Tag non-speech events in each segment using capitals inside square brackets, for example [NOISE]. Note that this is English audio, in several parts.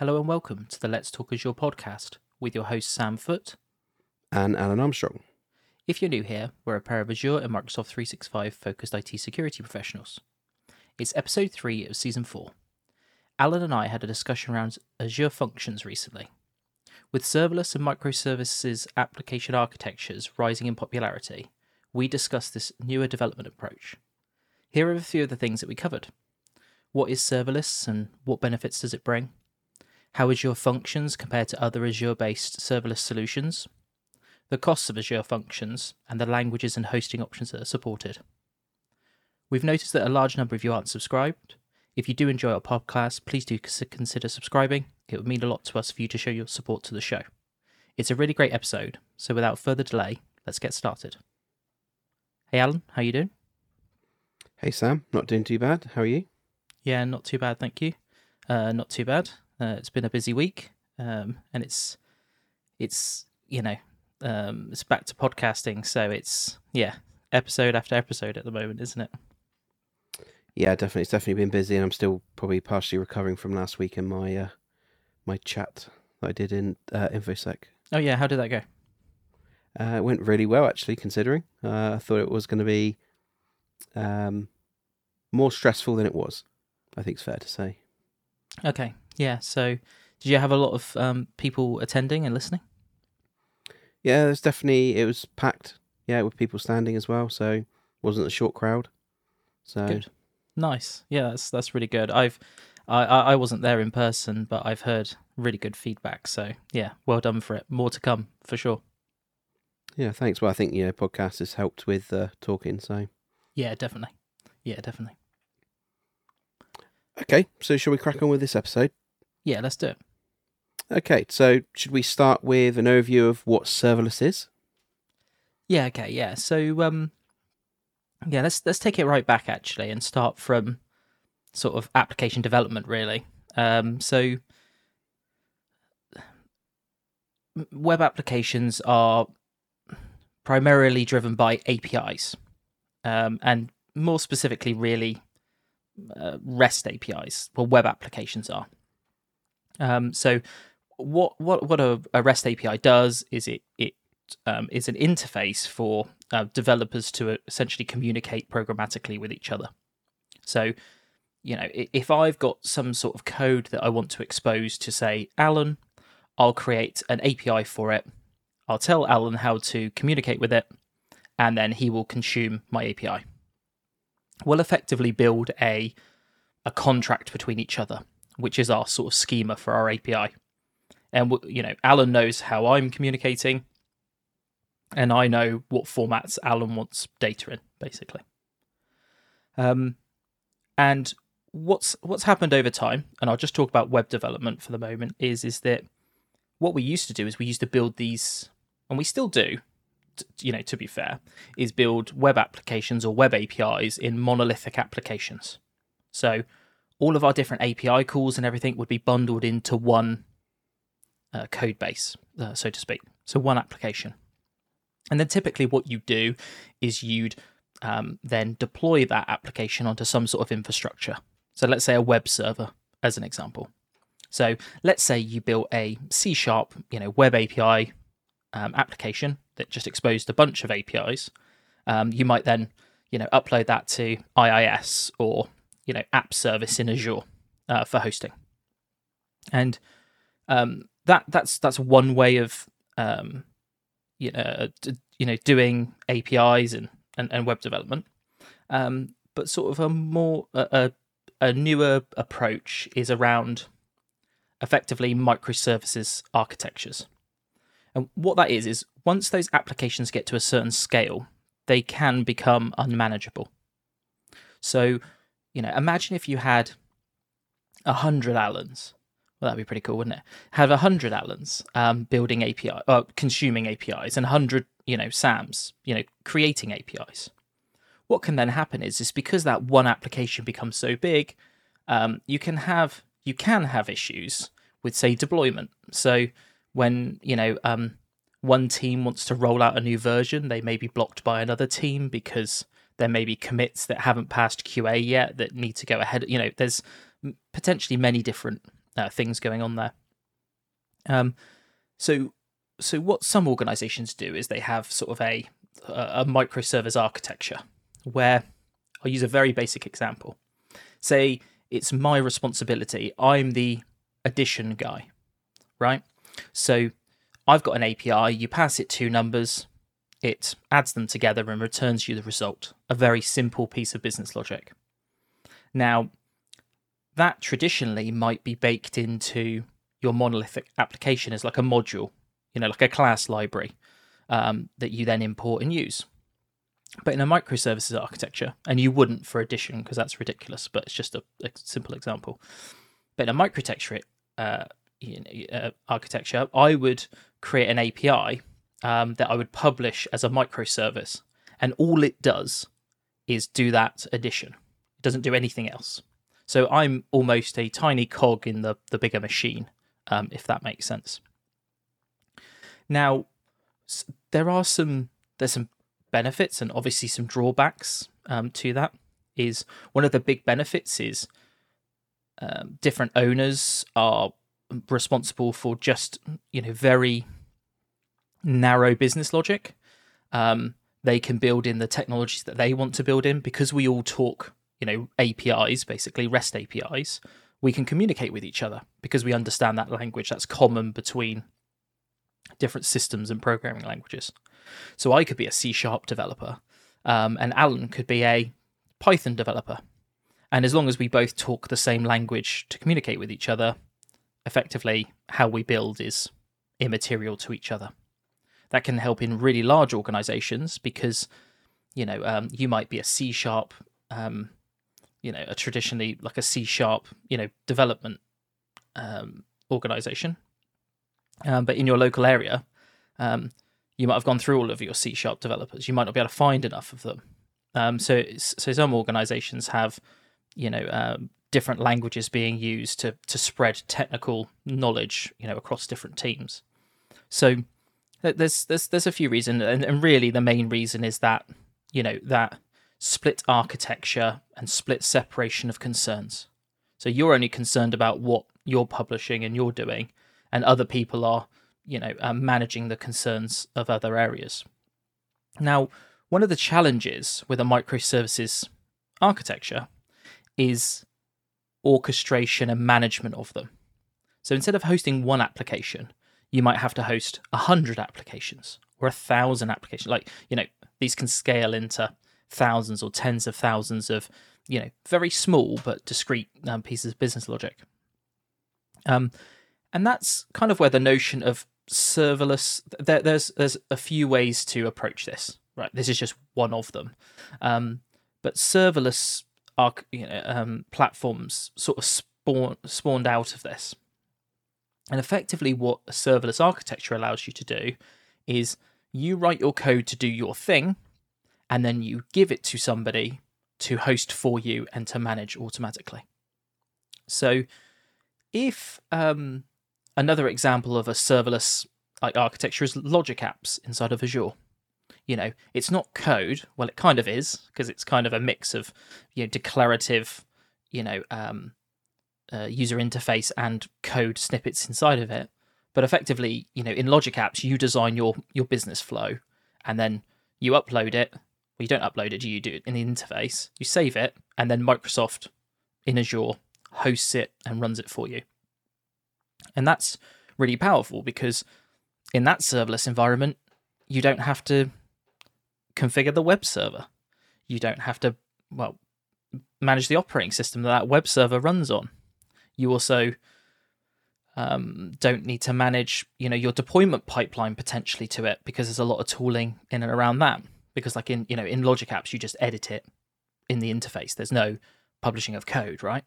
Hello and welcome to the Let's Talk Azure podcast with your host Sam Foote. and Alan Armstrong. If you're new here, we're a pair of Azure and Microsoft 365 focused IT security professionals. It's episode 3 of season 4. Alan and I had a discussion around Azure functions recently. With serverless and microservices application architectures rising in popularity, we discussed this newer development approach. Here are a few of the things that we covered. What is serverless and what benefits does it bring? How Azure functions compare to other Azure based serverless solutions? The costs of Azure functions and the languages and hosting options that are supported. We've noticed that a large number of you aren't subscribed. If you do enjoy our podcast, please do consider subscribing. It would mean a lot to us for you to show your support to the show. It's a really great episode, so without further delay, let's get started. Hey Alan, how you doing? Hey Sam, not doing too bad. How are you? Yeah, not too bad, thank you. Uh, not too bad. Uh, it's been a busy week, um, and it's it's you know um, it's back to podcasting, so it's yeah episode after episode at the moment, isn't it? Yeah, definitely. It's definitely been busy, and I'm still probably partially recovering from last week and my uh, my chat that I did in uh, InfoSec. Oh yeah, how did that go? Uh, it went really well, actually, considering. Uh, I thought it was going to be um, more stressful than it was. I think it's fair to say. Okay, yeah. So did you have a lot of um, people attending and listening? Yeah, there's definitely it was packed. Yeah, with people standing as well, so wasn't a short crowd. So Good. Nice. Yeah, that's that's really good. I've I, I wasn't there in person, but I've heard really good feedback. So yeah, well done for it. More to come for sure. yeah, thanks. Well, I think yeah, podcast has helped with uh, talking. So Yeah, definitely. Yeah, definitely. Okay, so shall we crack on with this episode? Yeah, let's do it. Okay, so should we start with an overview of what serverless is? Yeah, okay, yeah. So um yeah, let's let's take it right back actually and start from sort of application development really. Um so web applications are primarily driven by APIs. Um and more specifically really uh, REST APIs. Well, web applications are. Um so what what what a, a REST API does is it it um, is an interface for uh, developers to essentially communicate programmatically with each other. So, you know, if I've got some sort of code that I want to expose to, say, Alan, I'll create an API for it. I'll tell Alan how to communicate with it, and then he will consume my API. We'll effectively build a a contract between each other, which is our sort of schema for our API. And you know, Alan knows how I'm communicating, and I know what formats Alan wants data in, basically. Um, and what's what's happened over time, and I'll just talk about web development for the moment, is is that what we used to do is we used to build these, and we still do, you know, to be fair, is build web applications or web APIs in monolithic applications. So all of our different API calls and everything would be bundled into one uh, code base, uh, so to speak. So one application. And then typically what you do is you'd um, then deploy that application onto some sort of infrastructure. So let's say a web server as an example. So let's say you built a C sharp, you know, web API um, application that just exposed a bunch of APIs. Um, you might then, you know, upload that to IIS or you know app service in Azure uh, for hosting. And um, that that's that's one way of um, you know d- you know doing APIs and and, and web development. Um, but sort of a more a, a a newer approach is around effectively microservices architectures. And what that is is once those applications get to a certain scale, they can become unmanageable. So, you know, imagine if you had a hundred Alans. Well, that'd be pretty cool, wouldn't it? Have a hundred Alans um, building API, uh, consuming APIs, and hundred, you know, Sams, you know, creating APIs. What can then happen is, is because that one application becomes so big, um, you can have you can have issues with, say, deployment. So when you know um, one team wants to roll out a new version, they may be blocked by another team because there may be commits that haven't passed QA yet that need to go ahead. You know, there's potentially many different uh, things going on there. Um, so so what some organizations do is they have sort of a a microservice architecture where I'll use a very basic example. Say it's my responsibility. I'm the addition guy, right? So I've got an API, you pass it two numbers, it adds them together and returns you the result. A very simple piece of business logic. Now, that traditionally might be baked into your monolithic application as like a module, you know, like a class library um, that you then import and use. But in a microservices architecture, and you wouldn't for addition because that's ridiculous, but it's just a, a simple example. But in a microtexture uh, you know, uh, architecture, I would create an API um, that I would publish as a microservice, and all it does is do that addition. It doesn't do anything else. So I'm almost a tiny cog in the the bigger machine, um, if that makes sense. Now, there are some there's some benefits and obviously some drawbacks um, to that. Is one of the big benefits is um, different owners are responsible for just you know very narrow business logic. Um, they can build in the technologies that they want to build in because we all talk, you know, APIs, basically REST APIs. We can communicate with each other because we understand that language that's common between different systems and programming languages. So I could be a C sharp developer, um, and Alan could be a Python developer. And as long as we both talk the same language to communicate with each other, effectively how we build is immaterial to each other. That can help in really large organizations because, you know, um, you might be a C sharp, um, you know, a traditionally like a C sharp, you know, development um, organization. Um, but in your local area, um, you might have gone through all of your C sharp developers. You might not be able to find enough of them. Um, so, so some organizations have, you know, different languages being used to to spread technical knowledge, you know, across different teams. So there's there's there's a few reasons, and, and really the main reason is that you know that split architecture and split separation of concerns. So you're only concerned about what you're publishing and you're doing, and other people are, you know, uh, managing the concerns of other areas. Now, one of the challenges with a microservices architecture is orchestration and management of them. So instead of hosting one application, you might have to host a hundred applications or a thousand applications. Like, you know, these can scale into thousands or tens of thousands of, you know, very small but discrete um, pieces of business logic. Um, and that's kind of where the notion of serverless. There, there's there's a few ways to approach this. Right, this is just one of them. Um, but serverless arc, you know, um, platforms sort of spawn, spawned out of this. And effectively, what a serverless architecture allows you to do is you write your code to do your thing, and then you give it to somebody to host for you and to manage automatically. So, if um, another example of a serverless like architecture is Logic Apps inside of Azure. You know, it's not code. Well, it kind of is because it's kind of a mix of you know declarative, you know, um, uh, user interface and code snippets inside of it. But effectively, you know, in Logic Apps, you design your your business flow, and then you upload it. Well, you don't upload it. You do it in the interface. You save it, and then Microsoft in Azure hosts it and runs it for you. And that's really powerful because in that serverless environment, you don't have to configure the web server. You don't have to, well, manage the operating system that that web server runs on. You also um, don't need to manage, you know, your deployment pipeline potentially to it because there's a lot of tooling in and around that. Because like in, you know, in Logic Apps, you just edit it in the interface. There's no publishing of code, right?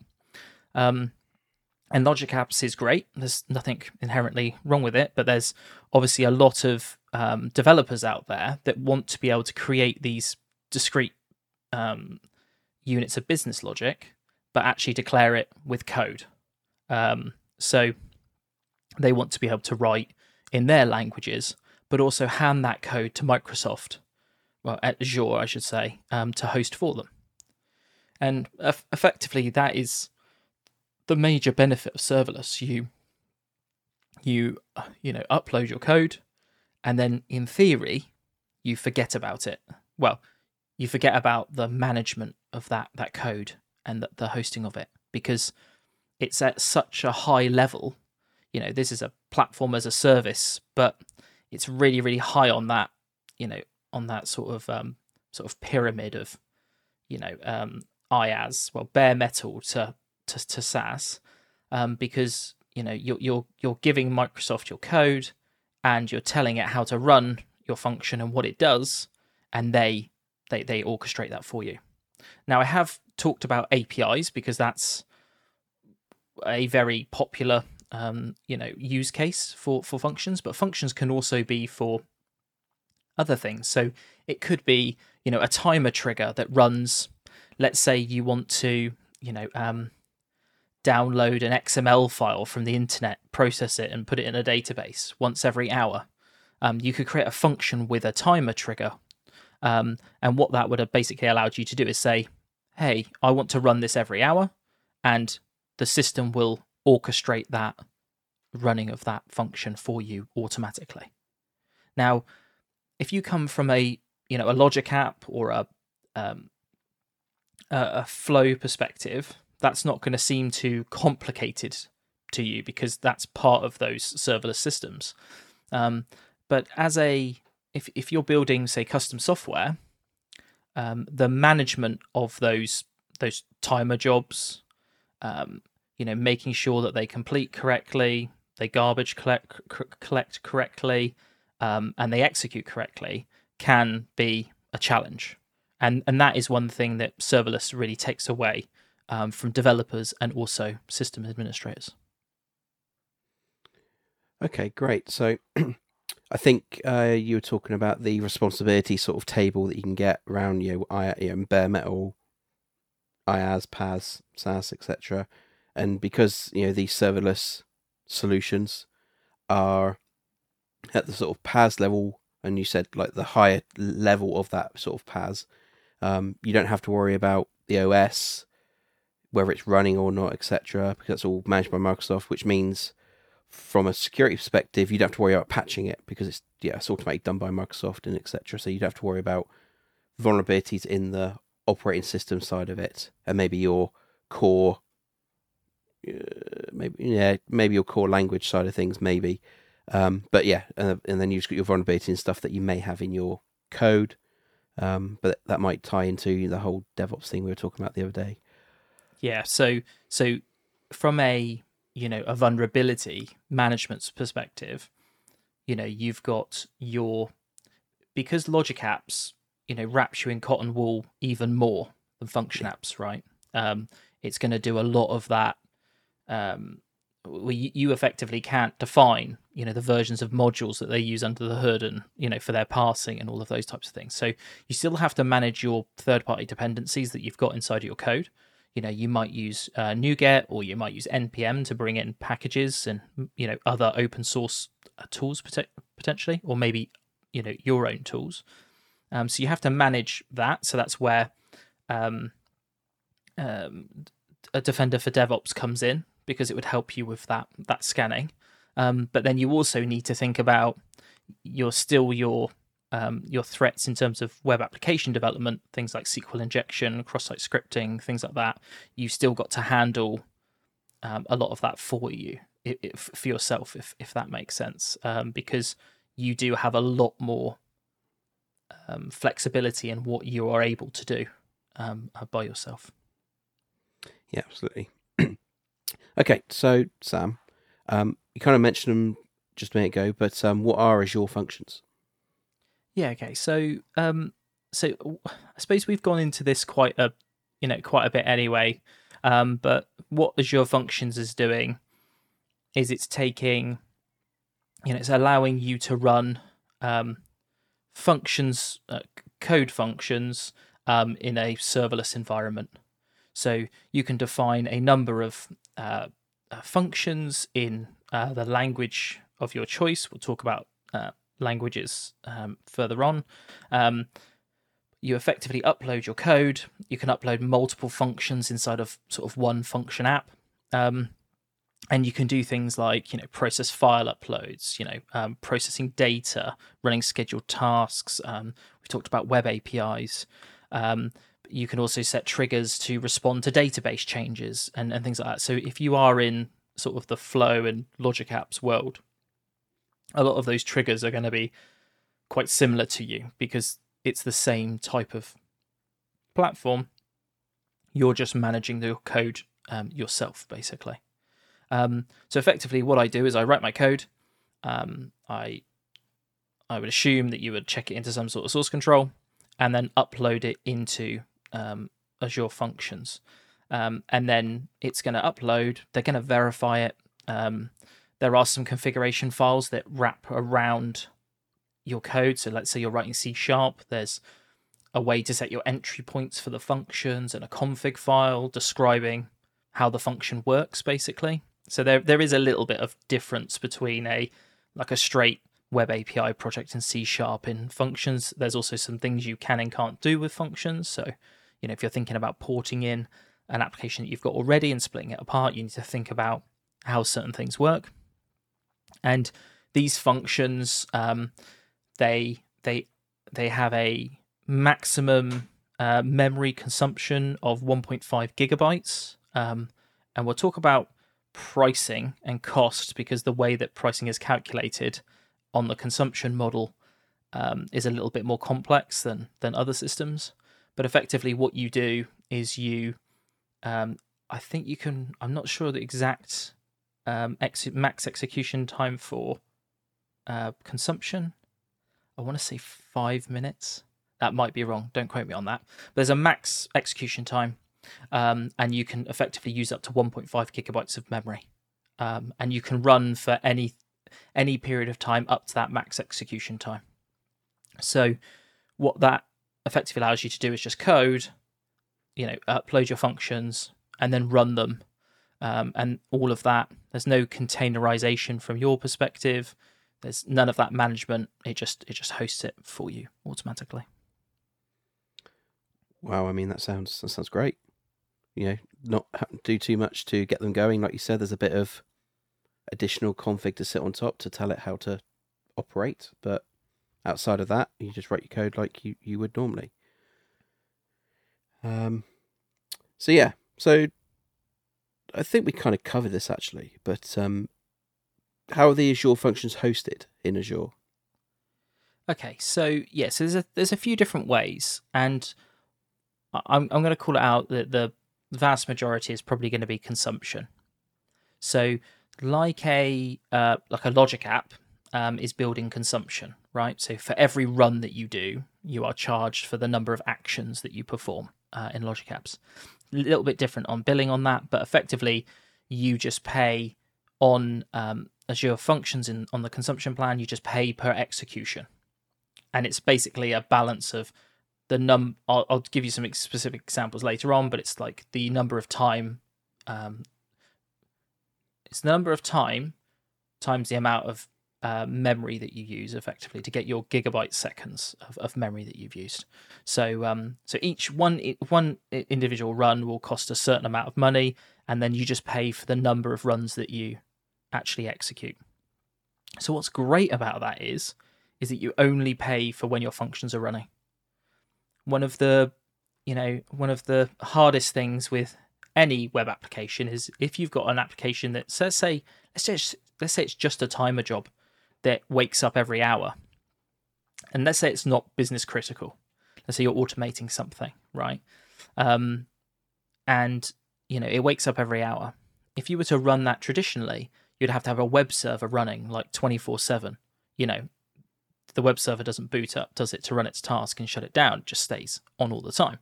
Um, and Logic Apps is great. There's nothing inherently wrong with it, but there's obviously a lot of um, developers out there that want to be able to create these discrete um, units of business logic, but actually declare it with code. Um, so they want to be able to write in their languages, but also hand that code to Microsoft, well, Azure, I should say, um, to host for them. And effectively, that is the major benefit of serverless. You you you know upload your code, and then in theory, you forget about it. Well, you forget about the management of that that code and the, the hosting of it because it's at such a high level. You know, this is a platform as a service, but it's really really high on that. You know, on that sort of um, sort of pyramid of you know um, IaaS, well bare metal to to, to SaaS, um, because you know you're you're you're giving Microsoft your code and you're telling it how to run your function and what it does, and they they they orchestrate that for you. Now I have talked about APIs because that's a very popular um, you know use case for for functions, but functions can also be for other things. So it could be you know a timer trigger that runs. Let's say you want to you know um, download an XML file from the internet, process it, and put it in a database once every hour. Um, you could create a function with a timer trigger. Um, and what that would have basically allowed you to do is say, hey, I want to run this every hour, and the system will orchestrate that running of that function for you automatically. Now, if you come from a you know a logic app or a um, a flow perspective, that's not going to seem too complicated to you because that's part of those serverless systems. Um, but as a if if you're building say custom software, um, the management of those those timer jobs, um, you know, making sure that they complete correctly, they garbage collect collect correctly, um, and they execute correctly, can be a challenge. And and that is one thing that serverless really takes away um, from developers and also system administrators. Okay, great. So [CLEARS THROAT] I think uh, you were talking about the responsibility sort of table that you can get around you know, I, you know bare metal, IaaS, PaaS, SaaS, etc. And because you know these serverless solutions are at the sort of PaaS level, and you said like the higher level of that sort of PaaS, um, you don't have to worry about the OS, whether it's running or not, etc. Because that's all managed by Microsoft, which means from a security perspective, you don't have to worry about patching it because it's yeah, it's automatically done by Microsoft and etc. So you don't have to worry about vulnerabilities in the operating system side of it, and maybe your core, uh, maybe yeah, maybe your core language side of things, maybe. Um, but yeah, and, and then you've got your vulnerability and stuff that you may have in your code. Um, but that might tie into the whole DevOps thing we were talking about the other day. Yeah. So so from a you know a vulnerability management perspective, you know you've got your because Logic Apps you know wraps you in cotton wool even more than Function Apps, right? Um, it's going to do a lot of that. Um, you effectively can't define you know the versions of modules that they use under the hood and you know for their parsing and all of those types of things so you still have to manage your third party dependencies that you've got inside of your code you know you might use uh, NuGet or you might use npm to bring in packages and you know other open source uh, tools potentially or maybe you know your own tools. Um, so you have to manage that. So that's where um, um, a defender for devops comes in because it would help you with that that scanning. Um, but then you also need to think about you're still your um, your threats in terms of web application development, things like SQL injection, cross-site scripting, things like that, you've still got to handle um, a lot of that for you, if, for yourself, if if that makes sense, um, because you do have a lot more um, flexibility in what you are able to do um, uh, by yourself. Yeah, absolutely. [CLEARS THROAT] okay, so Sam, um, you kind of mentioned them just a minute ago, but what are Azure functions? Yeah. Okay. So, um, so I suppose we've gone into this quite a, you know, quite a bit anyway. Um, but what Azure Functions is doing is it's taking, you know, it's allowing you to run um, functions, uh, code functions um, in a serverless environment. So you can define a number of uh, uh, functions in uh, the language of your choice. We'll talk about uh, languages um, further on. Um, you effectively upload your code. You can upload multiple functions inside of sort of one function app. Um, and you can do things like you know process file uploads you know um, processing data running scheduled tasks um, we talked about web apis um, you can also set triggers to respond to database changes and, and things like that so if you are in sort of the flow and logic apps world a lot of those triggers are going to be quite similar to you because it's the same type of platform you're just managing the code um, yourself basically um, so effectively, what I do is I write my code. Um, I I would assume that you would check it into some sort of source control and then upload it into um, Azure Functions. Um, and then it's going to upload. They're going to verify it. There are some configuration files that wrap around your code. So let's say you're writing C sharp. There's a way to set your entry points for the functions and a config file describing how the function works, basically. So there there is a little bit of difference between a like a straight web API project in C sharp in functions. There's also some things you can and can't do with functions. So, you know, if you're thinking about porting in an application that you've got already and splitting it apart, you need to think about how certain things work. And these functions, um, they they they have a maximum uh, memory consumption of 1.5 gigabytes. Um, and we'll talk about pricing and cost because the way that pricing is calculated on the consumption model um, is a little bit more complex than than other systems. But effectively, what you do is you, um, I think you can. I'm not sure the exact um, ex- max execution time for uh, consumption. I want to say five minutes. That might be wrong. Don't quote me on that. But there's a max execution time um, and you can effectively use up to 1.5 gigabytes of memory, um, and you can run for any any period of time up to that max execution time. So, what that effectively allows you to do is just code, you know, upload your functions and then run them, um, and all of that. There's no containerization from your perspective. There's none of that management. It just it just hosts it for you automatically. Wow, I mean that sounds that sounds great you know, not do too much to get them going. Like you said, there's a bit of additional config to sit on top to tell it how to operate, but outside of that, you just write your code like you, you would normally. Um, so yeah, so I think we kind of covered this actually, but um, how are the Azure functions hosted in Azure? Okay, so yeah, so there's a there's a few different ways, and I'm I'm going to call it out that the vast majority is probably going to be consumption. So, like a uh, like a Logic app um, is building consumption, right? So for every run that you do, you are charged for the number of actions that you perform uh, in Logic apps. A little bit different on billing on that, but effectively, you just pay on um, Azure Functions in on the consumption plan. You just pay per execution, and it's basically a balance of the num I'll, I'll, give you some specific examples later on but it's like the number of time um, it's the number of time times the amount of uh, memory that you use effectively to get your gigabyte seconds of, of memory that you've used. So um, so each one one individual run will cost a certain amount of money and then you just pay for the number of runs that you actually execute. So what's great about that is is that you only pay for when your functions are running. One of the you know one of the hardest things with any web application is if you've got an application that let's say let's say let's say it's just a timer job that wakes up every hour. And let's say it's not business critical. Let's say you're automating something right? Um, and you know it wakes up every hour. If you were to run that traditionally you'd have to have a web server running like 24 7 you know the web server doesn't boot up, does it, to run its task and shut it down, it just stays on all the time.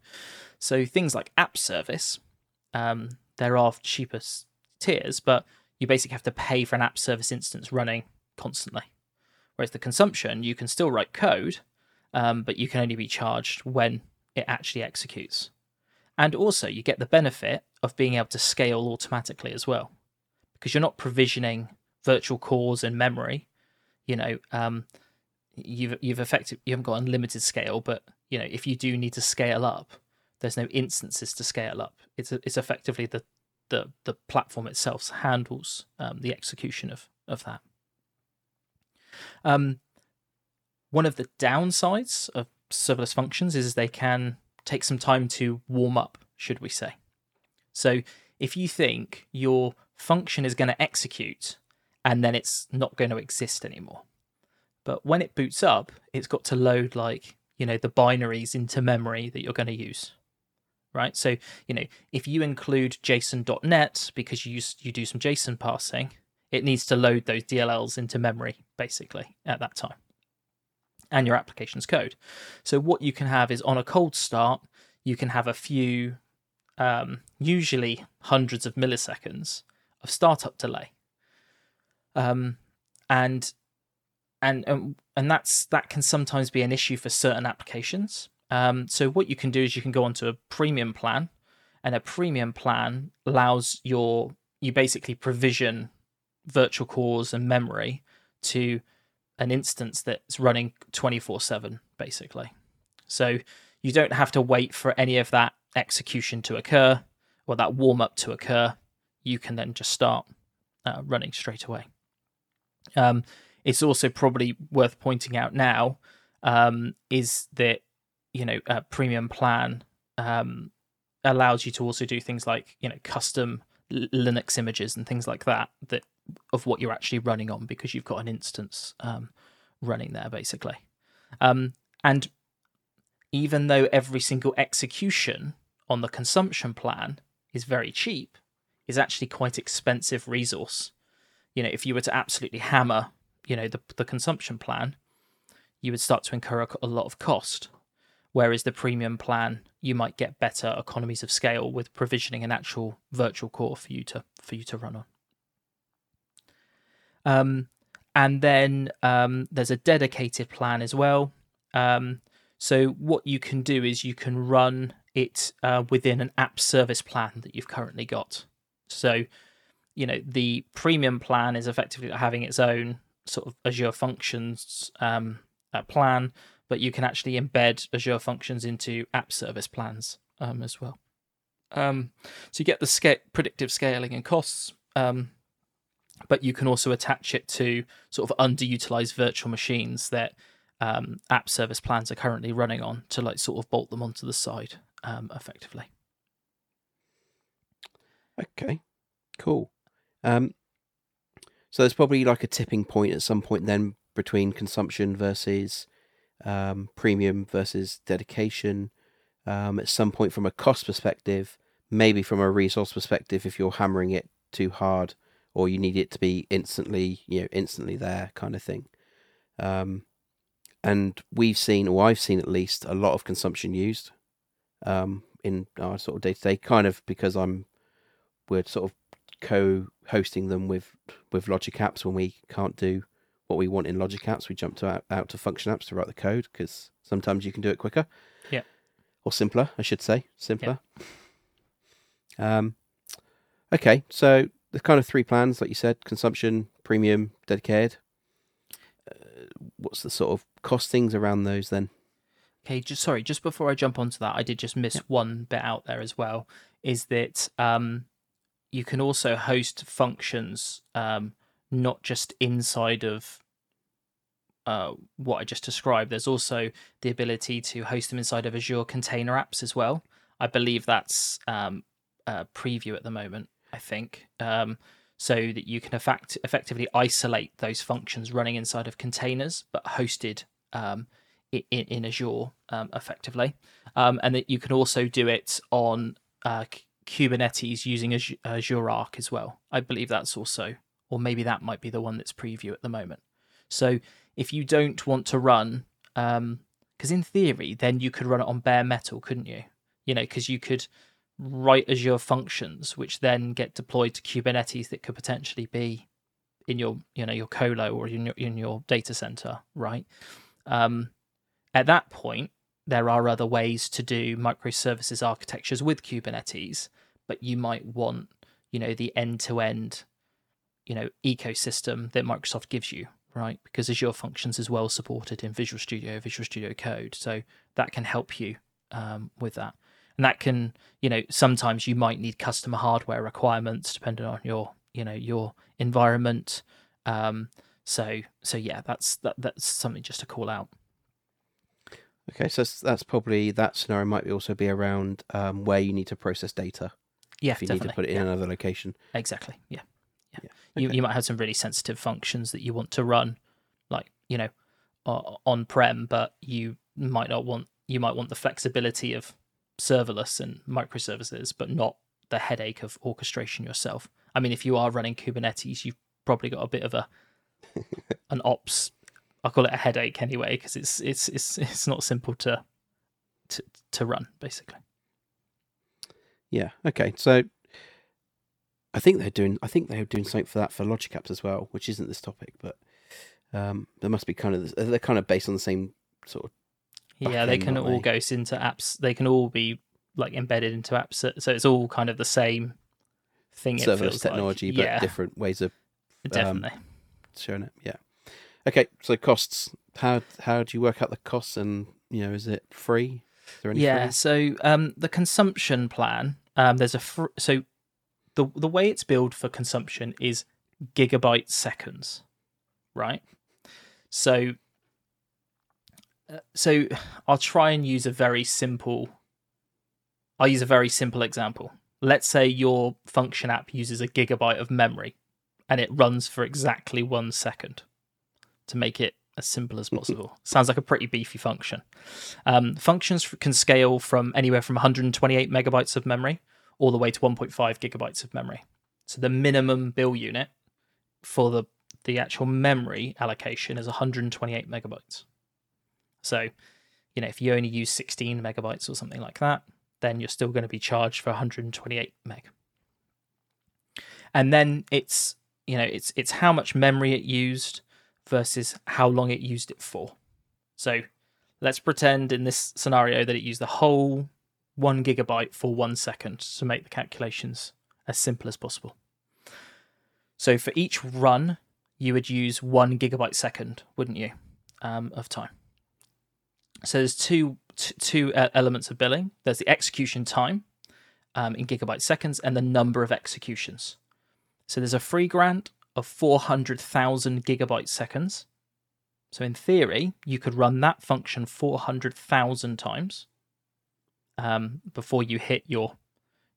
So things like app service, um, there are cheaper tiers, but you basically have to pay for an app service instance running constantly. Whereas the consumption, you can still write code, um, but you can only be charged when it actually executes. And also, you get the benefit of being able to scale automatically as well, because you're not provisioning virtual cores and memory. You know, um, you've you've effective you haven't got unlimited scale, but you know if you do need to scale up, there's no instances to scale up. It's a, it's effectively the the the platform itself handles um, the execution of of that. Um, one of the downsides of serverless functions is they can take some time to warm up, should we say? So if you think your function is going to execute and then it's not going to exist anymore, but when it boots up, it's got to load like you know the binaries into memory that you're going to use right so you know if you include json.net because you use, you do some json parsing it needs to load those dlls into memory basically at that time and your application's code so what you can have is on a cold start you can have a few um, usually hundreds of milliseconds of startup delay um, and and and, and that's that can sometimes be an issue for certain applications. Um, so what you can do is you can go onto a premium plan, and a premium plan allows your you basically provision virtual cores and memory to an instance that's running 24/7 basically. So you don't have to wait for any of that execution to occur or that warm up to occur. You can then just start uh, running straight away. Um, it's also probably worth pointing out now um, is that you know a premium plan um, allows you to also do things like you know custom Linux images and things like that that of what you're actually running on because you've got an instance um, running there basically. Um, and even though every single execution on the consumption plan is very cheap, is actually quite expensive resource. You know, if you were to absolutely hammer you know the the consumption plan, you would start to incur a, a lot of cost. Whereas the premium plan, you might get better economies of scale with provisioning an actual virtual core for you to for you to run on. Um, and then um, there's a dedicated plan as well. Um, so what you can do is you can run it uh, within an app service plan that you've currently got. So, you know, the premium plan is effectively having its own sort of Azure Functions um, uh, plan, but you can actually embed Azure Functions into app service plans um, as well. Um, so you get the sca- predictive scaling and costs, um, but you can also attach it to sort of underutilized virtual machines that um, app service plans are currently running on to like sort of bolt them onto the side um, effectively. Okay, cool. Um, so there's probably like a tipping point at some point then between consumption versus um, premium versus dedication. Um, at some point, from a cost perspective, maybe from a resource perspective, if you're hammering it too hard or you need it to be instantly, you know, instantly there kind of thing. Um, and we've seen, or I've seen at least, a lot of consumption used um, in our sort of day to day, kind of because I'm we're sort of co-hosting them with with Logic Apps when we can't do what we want in Logic Apps. We jump to out, out to Function Apps to write the code because sometimes you can do it quicker. Yeah. Or simpler, I should say, simpler. Yeah. Um. Okay, so the kind of three plans, like you said: consumption, premium, dedicated. Uh, what's the sort of costings around those then? Okay, just sorry, just before I jump onto that, I did just miss one bit out there as well. Is that um, you can also host functions um, not just inside of uh, what I just described. There's also the ability to host them inside of Azure Container Apps as well. I believe that's um, a preview at the moment. I think um, so that you can effect- effectively isolate those functions running inside of containers, but hosted um, in, in, Azure um, effectively, um, and that you can also do it on uh, Kubernetes using Azure Arc as well. I believe that's also, or maybe that might be the one that's preview at the moment. So if you don't want to run, because um, in theory, then you could run it on bare metal, couldn't you? You know, because you could write Azure functions, which then get deployed to Kubernetes that could potentially be in your, you know, your colo or in your in your data center, right? Um, at that point, there are other ways to do microservices architectures with Kubernetes, but you might want, you know, the end-to-end, you know, ecosystem that Microsoft gives you, right? Because Azure Functions is well supported in Visual Studio, Visual Studio Code, so that can help you um, with that. And that can you know sometimes you might need customer hardware requirements depending on your you know your environment. Um, so so yeah, that's that that's something just to call out. Okay, so that's, probably that scenario might also be around um, where you need to process data Yeah, if you definitely. need to put it in yeah, another location. exactly. Yeah. Yeah. You Okay. you might have some really sensitive functions that you want to run, like you know, on prem, but you might not want you might want the flexibility of serverless and microservices, but not the headache of orchestration yourself. I mean, if you are running Kubernetes, you've probably got a bit of a [LAUGHS] an ops. I'll call it a headache anyway, because it's it's it's it's not simple to to to run basically. Yeah. Okay. So I think they're doing. I think they're doing something for that for Logic apps as well, which isn't this topic, but um, there must be kind of they're kind of based on the same sort of. Yeah, they can all they? go into apps. They can all be like embedded into apps, so- it's all kind of the same thing. It serverless technology, like. but yeah, different ways of definitely. showing it. Yeah. Okay. So costs. How how do you work out the costs, and you know, is it free? Is there any yeah, free? so um, the consumption plan, um, there's a fr- so the the way it's billed for consumption is gigabyte seconds, right? So so I'll try and use a very simple. I'll use a very simple example. Let's say your function app uses a gigabyte of memory, and it runs for exactly one second. To make it as simple as possible, [LAUGHS] sounds like a pretty beefy function. Um, functions can scale from anywhere from 128 megabytes of memory all the way to 1.5 gigabytes of memory. So the minimum bill unit for the the actual memory allocation is 128 megabytes. So, you know, if you only use 16 megabytes or something like that, then you're still going to be charged for 128 meg. And then it's you know it's it's how much memory it used versus how long it used it for. So let's pretend in this scenario that it used the whole one gigabyte for one second to make the calculations as simple as possible. So for each run, you would use one gigabyte second, wouldn't you, um, of time? So there's two t- two uh, elements of billing. There's the execution time um, in gigabyte seconds and the number of executions. So there's a free grant of 400,000 gigabyte seconds. So in theory, you could run that function 400,000 times um, before you hit your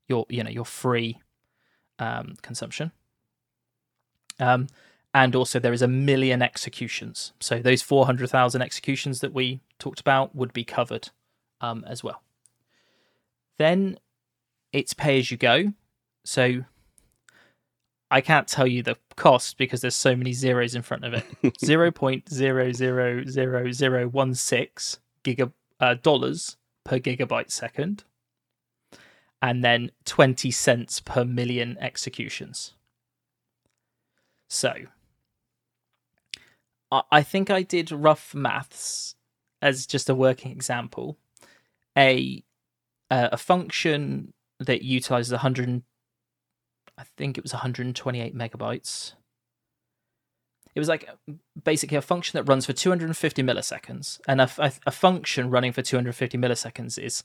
your you know your free um, consumption. Um, and also there is a million executions. So those 400,000 executions that we talked about would be covered um, as well. Then it's pay as you go. So I can't tell you the cost because there's so many zeros in front of it. [LAUGHS] Zero point zero zero zero zero one six giga uh, dollars per gigabyte second, and then twenty cents per million executions. So, I, think I did rough maths as just a working example. A uh, a function that utilizes 100 I think it was 128 megabytes. It was like basically a function that runs for 250 milliseconds, and a, a, a function running for 250 milliseconds is,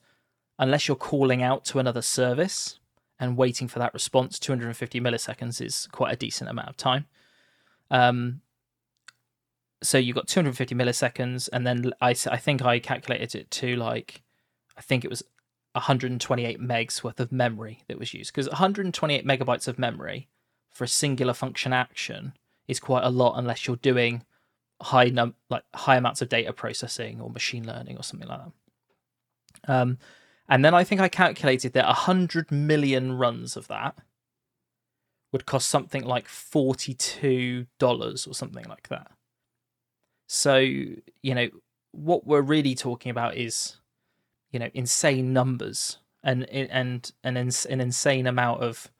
unless you're calling out to another service and waiting for that response, 250 milliseconds is quite a decent amount of time. Um, so you got 250 milliseconds, and then I, I think I calculated it to like, I think it was 128 megs worth of memory that was used because 128 megabytes of memory for a singular function action is quite a lot unless you're doing high num like high amounts of data processing or machine learning or something like that. Um, and then I think I calculated that 100 million runs of that would cost something like $42 or something like that. So, you know, what we're really talking about is you know insane numbers and and and an insane amount of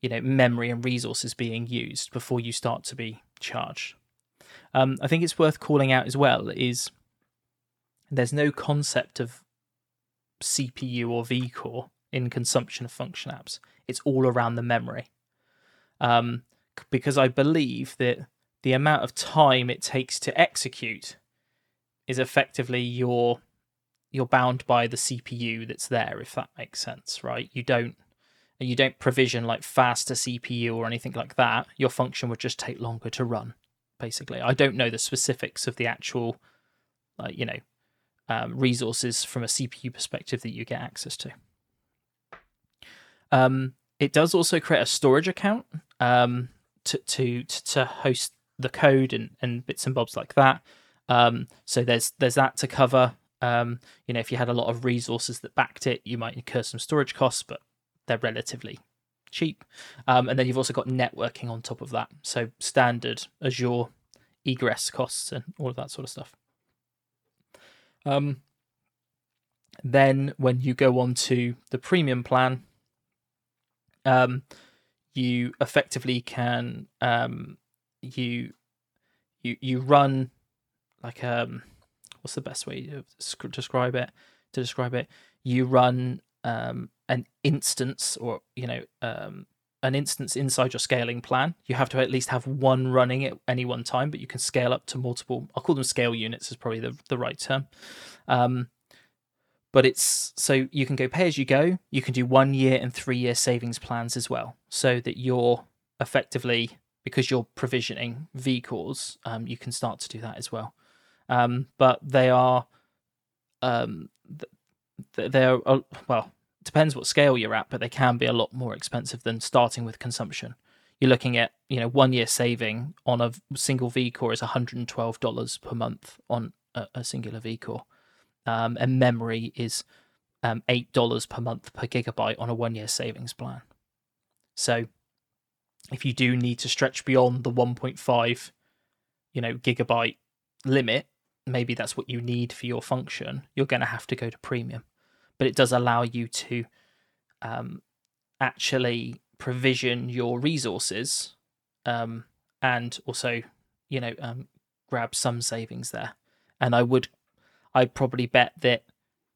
you know memory and resources being used before you start to be charged. Um, I think it's worth calling out as well is there's no concept of CPU or vCore in consumption of function apps. It's all around the memory, um, because I believe that the amount of time it takes to execute is effectively your you're bound by the CPU that's there, if that makes sense, right? You don't you don't provision like faster CPU or anything like that. Your function would just take longer to run, basically. I don't know the specifics of the actual, like you know, um, resources from a CPU perspective that you get access to. Um, it does also create a storage account um, to, to to host the code and, and bits and bobs like that. Um, so there's there's that to cover. Um, you know, if you had a lot of resources that backed it, you might incur some storage costs, but they're relatively cheap. Um, and then you've also got networking on top of that. So standard Azure egress costs and all of that sort of stuff. Um, then when you go on to the premium plan, um, you effectively can um, you you you run like um what's the best way to describe it to describe it? You run um an instance or you know um an instance inside your scaling plan. You have to at least have one running at any one time but you can scale up to multiple i'll call them scale units is probably the, the right term. Um but it's so you can go pay as you go. You can do one year and three year savings plans as well so that you're effectively because you're provisioning vcores um, you can start to do that as well. Um, but they are um, they're uh, well depends what scale you're at but they can be a lot more expensive than starting with consumption. You're looking at you know one year saving on a single vcore is $112 per month on a, a singular vcore um, and memory is um, eight dollars per month per gigabyte on a one year savings plan. So if you do need to stretch beyond the 1.5 you know gigabyte limit maybe that's what you need for your function you're going to have to go to premium. But it does allow you to um, actually provision your resources um, and also you know um, grab some savings there. And i would I'd probably bet that,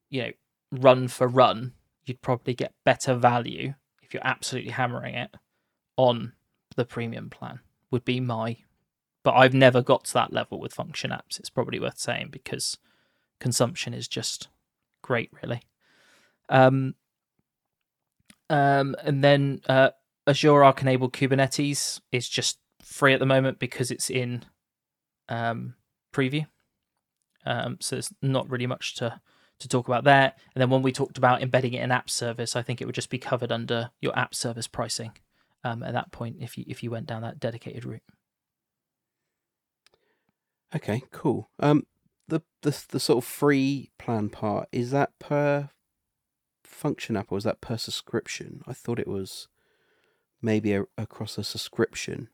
you know, run for run, you'd probably get better value if you're absolutely hammering it on the premium plan, would be my. But I've never got to that level with function apps. It's probably worth saying because consumption is just great, really. Um, um, and then uh, Azure Arc enabled Kubernetes is just free at the moment because it's in um, preview. Um, so there's not really much to to talk about there. And then when we talked about embedding it in app service, I think it would just be covered under your app service pricing um, at that point if you if you went down that dedicated route. Okay, cool. Um, the the the sort of free plan part is that per function app or is that per subscription? I thought it was maybe a, across a subscription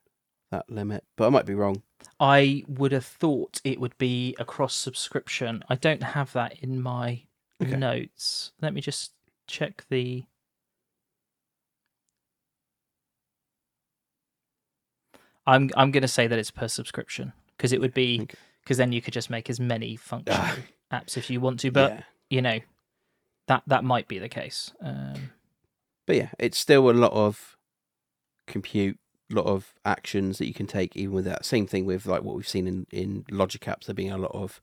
that limit, but I might be wrong. I would have thought it would be across subscription. I don't have that in my okay. notes. Let me just check the. I'm I'm going to say that it's per subscription because it would be because okay. then you could just make as many functional apps if you want to. But yeah. you know, that that might be the case. Um, but yeah, it's still a lot of compute a lot of actions that you can take even with that. Same thing with like what we've seen in in Logic apps. There being a lot of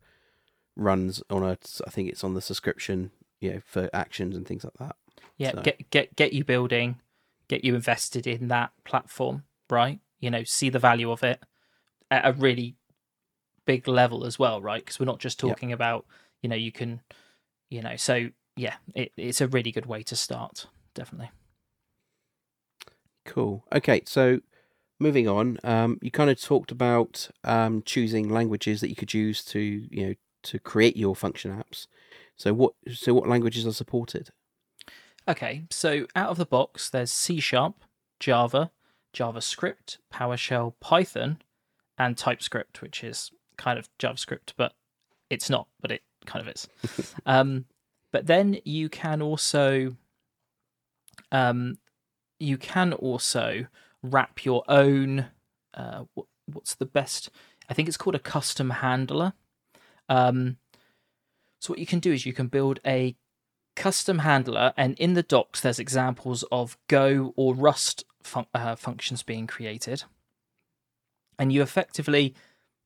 runs on a. I think it's on the subscription, you know, for actions and things like that. Yeah, so. get get get you building, get you invested in that platform, right? You know, see the value of it at a really big level as well, right? Because we're not just talking about you know you can, you know, so yeah, it, it's a really good way to start, definitely. Cool. Okay, so moving on, um, you kind of talked about um, choosing languages that you could use to you know to create your function apps. So what so what languages are supported? Okay, so out of the box, there's C sharp, Java, JavaScript, PowerShell, Python, and TypeScript, which is kind of JavaScript, but it's not, but it kind of is. [LAUGHS] um, but then you can also um, you can also wrap your own. Uh, what, what's the best? I think it's called a custom handler. Um, so what you can do is you can build a custom handler, and in the docs there's examples of Go or Rust fun- uh, functions being created, and you effectively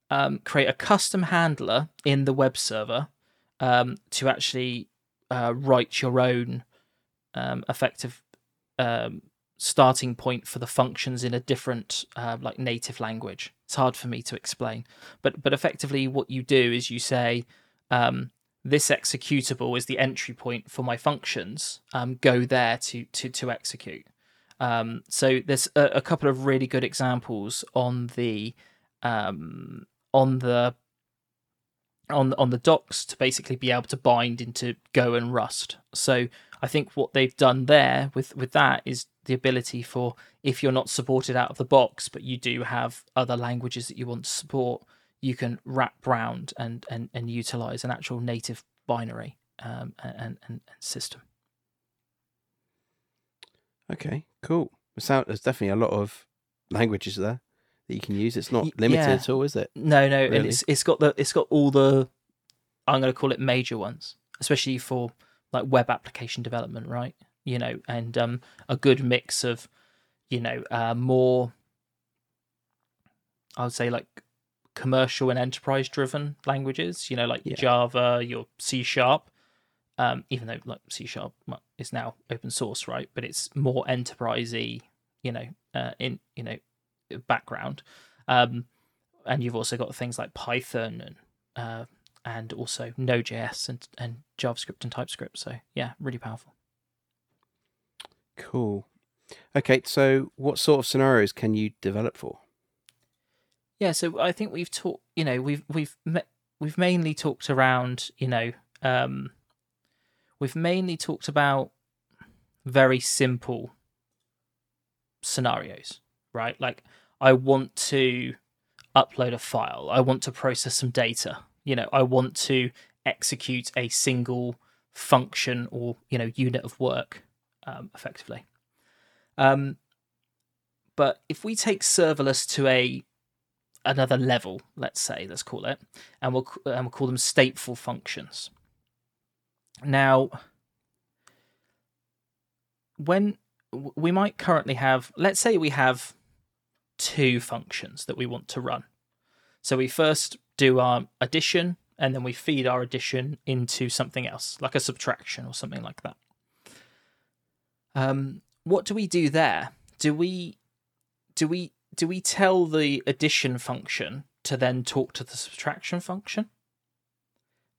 um, create a custom handler in the web server, um, to actually uh, write your own um, effective um, starting point for the functions in a different uh, like native language. It's hard for me to explain, but but effectively what you do is you say um, this executable is the entry point for my functions. Um, go there to to to execute. Um, so there's a, a, couple of really good examples on the um, on the on on the docs to basically be able to bind into Go and Rust. So I think what they've done there with with that is the ability for if you're not supported out of the box, but you do have other languages that you want to support, you can wrap around and and and utilize an actual native binary um, and, and, and system. Okay, cool. There's definitely a lot of languages there that you can use. It's not limited yeah. at all, is it? No, no, really? and it's it's got the it's got all the I'm going to call it major ones, especially for like web application development, right? You know, and um, a good mix of, you know, uh, more. I would say like commercial and enterprise driven languages. You know, like yeah. Java, your C sharp. Um, even though like C sharp is now open source, right? But it's more enterprisey, you know, uh, in you know background. Um, and you've also got things like Python and uh, and also Node.js and, and JavaScript and TypeScript. So yeah, really powerful. Cool. Okay, so what sort of scenarios can you develop for? Yeah, so I think we've talked. You know, we've we've we've mainly talked around. You know, um, we've mainly talked about very simple scenarios, right? Like I want to upload a file. I want to process some data. You know, I want to execute a single function or you know unit of work um, effectively. Um, but if we take serverless to a another level, let's say, let's call it, and we'll and we'll call them stateful functions. Now, when we might currently have, let's say we have two functions that we want to run. So we first do our addition and then we feed our addition into something else, like a subtraction or something like that. Um, what do we do there? Do we do we do we tell the addition function to then talk to the subtraction function?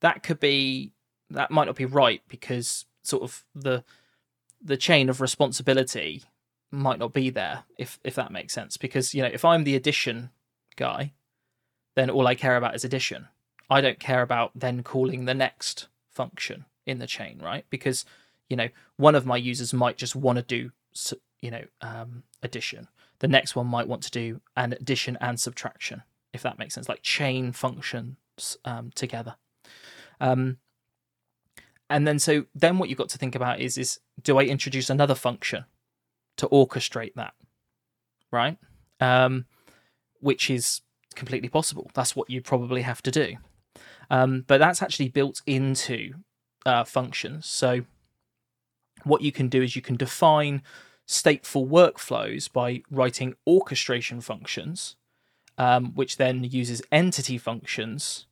That could be that might not be right because sort of the the chain of responsibility might not be there if if that makes sense. Because you know if i'm the addition guy then all i care about is addition. I don't care about then calling the next function in the chain right? Because you know one of my users might just want to do you know um, addition. The next one might want to do an addition and subtraction if that makes sense like chain functions um, together. Um, and then so then what you've got to think about is is do i introduce another function to orchestrate that, right? Um, which is completely possible. That's what you probably have to do. Um, but that's actually built into uh, functions. So what you can do is you can define stateful workflows by writing orchestration functions, um, which then uses entity functions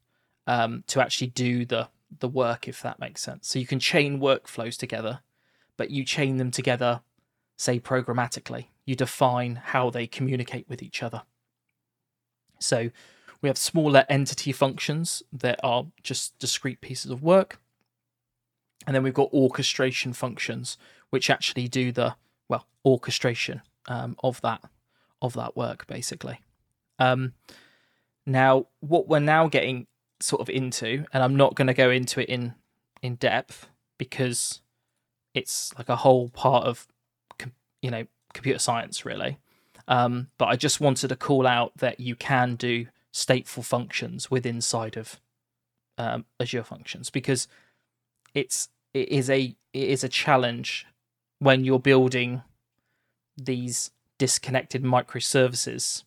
um, to actually do the the work, if that makes sense. So you can chain workflows together, but you chain them together say programmatically. You define how they communicate with each other. So we have smaller entity functions that are just discrete pieces of work. And then we've got orchestration functions, which actually do the well orchestration um, of that of that work, basically. Um, now, what we're now getting sort of into, and I'm not going to go into it in in depth because it's like a whole part of you know computer science really. Um, but I just wanted to call out that you can do stateful functions within inside of um, Azure Functions because it's it is a it is a challenge when you're building these disconnected microservices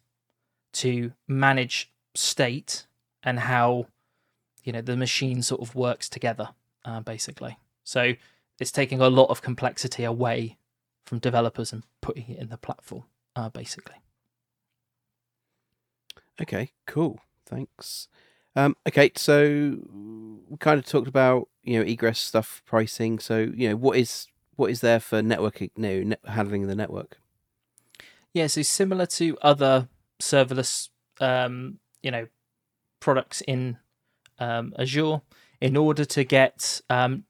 to manage state and how you know the machine sort of works together uh, basically so it's taking a lot of complexity away from developers and putting it in the platform, uh, basically. Okay, cool. Thanks. Um, okay, so we kind of talked about you know egress stuff pricing. So you know what is what is there for networking, no, net, handling the network? Yeah, so similar to other serverless, um, you know, products in um, Azure, in order to get um,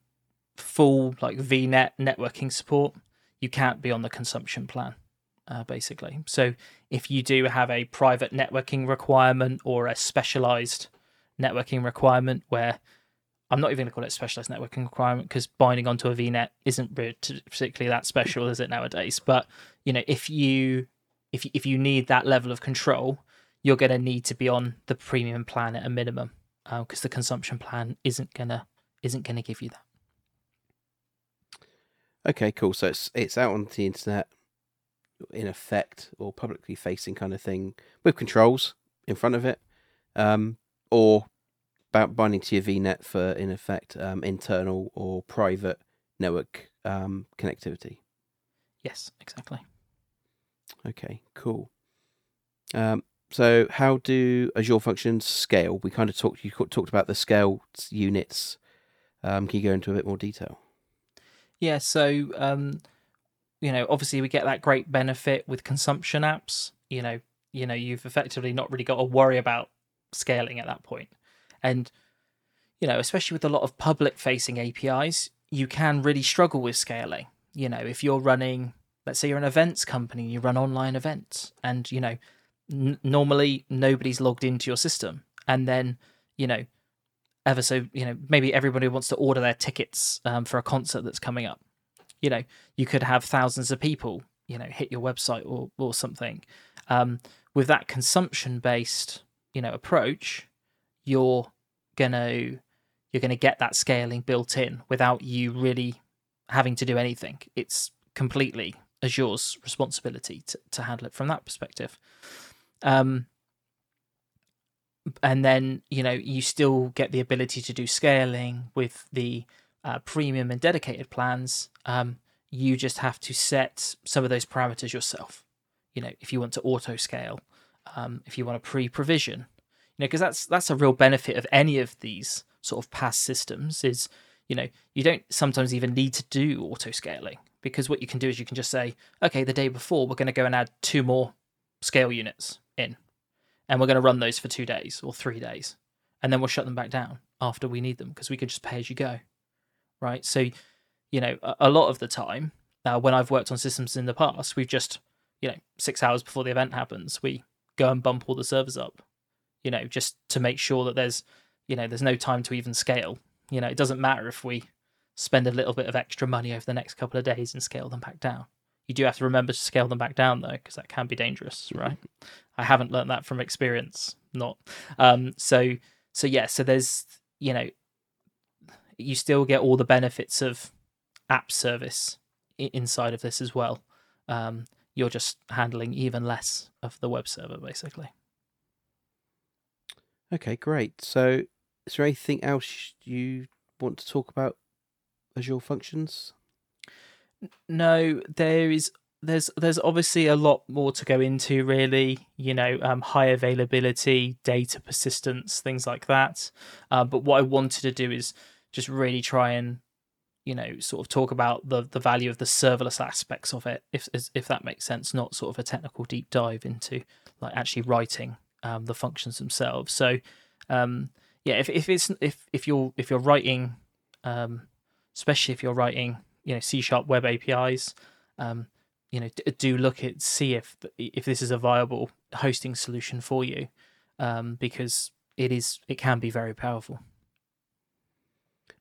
full like VNet networking support, you can't be on the consumption plan, uh, basically. So if you do have a private networking requirement or a specialized networking requirement where I'm not even going to call it specialized networking requirement because binding onto a VNet isn't particularly that special, is it nowadays? But you know, if you if if you need that level of control, you're going to need to be on the premium plan at a minimum because uh, the consumption plan isn't gonna isn't gonna give you that. Okay, cool. So it's it's out on the internet in effect or publicly facing kind of thing with controls in front of it, um, or about binding to your VNet for in effect um, internal or private network um, connectivity. Yes, exactly. Okay, cool. Um, so how do Azure functions scale? We kind of talked. You talked about the scale units. Um, can you go into a bit more detail? Yeah. So um, you know, obviously we get that great benefit with consumption apps. You know, you know, you've effectively not really got to worry about scaling at that point. and you know, especially with a lot of public-facing APIs, you can really struggle with scaling. You know, if you're running, let's say you're an events company, you run online events, and you know n- normally nobody's logged into your system, and then you know, ever so you know, maybe everybody wants to order their tickets um, for a concert that's coming up. You know, you could have thousands of people, you know, hit your website or or something. Um, with that consumption based, you know, approach, you're gonna you're gonna get that scaling built in without you really having to do anything. It's completely Azure's responsibility to, to handle it from that perspective. Um, and then you know you still get the ability to do scaling with the uh, premium and dedicated plans. Um, you just have to set some of those parameters yourself. You know, if you want to auto scale, um, if you want to pre-provision, you know, because that's that's a real benefit of any of these sort of PaaS systems is you know you don't sometimes even need to do auto scaling because what you can do is you can just say okay the day before we're going to go and add two more scale units in, and we're going to run those for two days or three days, and then we'll shut them back down after we need them because we can just pay as you go, right? So, you know, a, lot of the time uh, when I've worked on systems in the past, we've just, you know, six hours before the event happens, we go and bump all the servers up, you know, just to make sure that there's, you know, there's no time to even scale. You know, it doesn't matter if we spend a little bit of extra money over the next couple of days and scale them back down. You do have to remember to scale them back down though, because that can be dangerous, right? I haven't learned that from experience, not. Um, so so yeah, so there's you know, you still get all the benefits of app service inside of this as well. Um, you're just handling even less of the web server, basically. Okay, great. So, is there anything else you want to talk about Azure Functions? No, there is. There's there's obviously a lot more to go into. Really, you know, um, high availability, data persistence, things like that. Uh, but what I wanted to do is just really try and you know sort of talk about the the value of the serverless aspects of it if if that makes sense not sort of a technical deep dive into like actually writing um, the functions themselves so um, yeah if, if it's if if you're if you're writing um, especially if you're writing you know C sharp web APIs. Um, you know, do look at see if if this is a viable hosting solution for you, um, because it is it can be very powerful.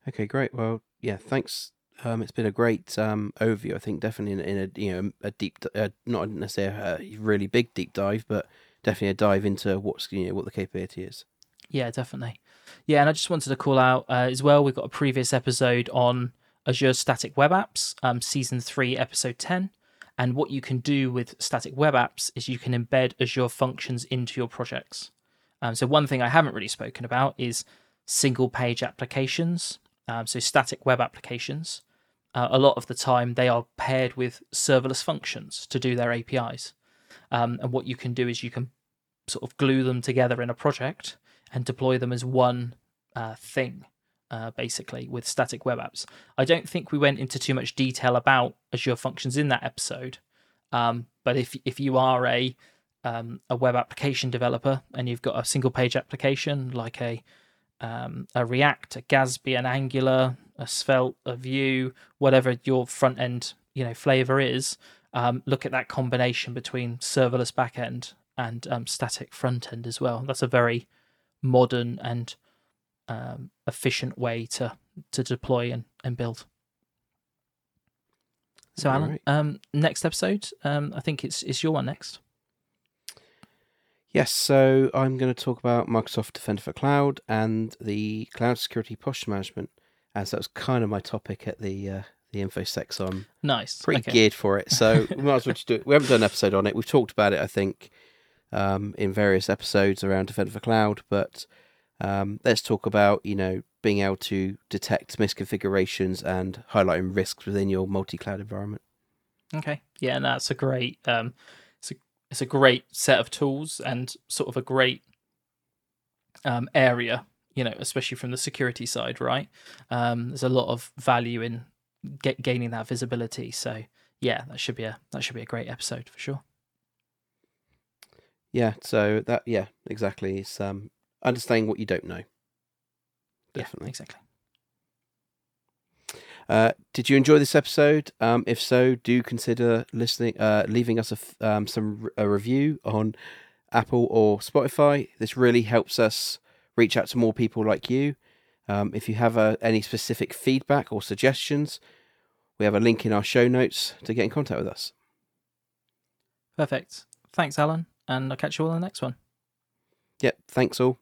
Okay, great. Well, yeah, thanks. Um, it's been a great um, overview. I think definitely in, in a you know a deep, uh, not necessarily a really big deep dive, but definitely a dive into what's you know what the capability is. Yeah, definitely. Yeah, and I just wanted to call out uh, as well. We've got a previous episode on Azure Static Web Apps, um, Season 3, Episode 10. And what you can do with static web apps is you can embed Azure functions into your projects. Um, so, one thing I haven't really spoken about is single page applications. Um, so, static web applications. Uh, a lot of the time, they are paired with serverless functions to do their APIs. Um, and what you can do is you can sort of glue them together in a project and deploy them as one uh, thing, uh, basically, with static web apps. I don't think we went into too much detail about Azure Functions in that episode. Um, but if if you are a um, a web application developer and you've got a single page application like a um, a React, a Gatsby, an Angular, a Svelte, a Vue, whatever your front end you know flavor is, um, look at that combination between serverless backend and um, static front end as well. That's a very modern and um, efficient way to to deploy and, and build. So, Alan, Alright. um, next episode, um, I think it's it's your one next. Yes, so I'm going to talk about Microsoft Defender for Cloud and the cloud security posture management, as that was kind of my topic at the uh, the InfoSec, so I'm Nice. pretty okay. geared for it. So [LAUGHS] we might as well just do it. We haven't done an episode on it. We've talked about it, I think, um, in various episodes around Defender for Cloud, but um, let's talk about you know being able to detect misconfigurations and highlighting risks within your multi-cloud environment. Okay. Yeah, and that's a great um it's a it's a great set of tools and sort of a great um area, you know, especially from the security side, right? Um there's a lot of value in get gaining that visibility. So yeah, that should be a that should be a great episode for sure. Yeah, so that yeah, exactly. It's um, understanding what you don't know. Yeah, Definitely. exactly. Uh, did you enjoy this episode? Um, if so, do consider listening, uh, leaving us a um, some a review on Apple or Spotify. This really helps us reach out to more people like you. Um, if you have uh, any specific feedback or suggestions, we have a link in our show notes to get in contact with us. Perfect. Thanks, Alan, and I'll catch you all in the next one. Yep, thanks all.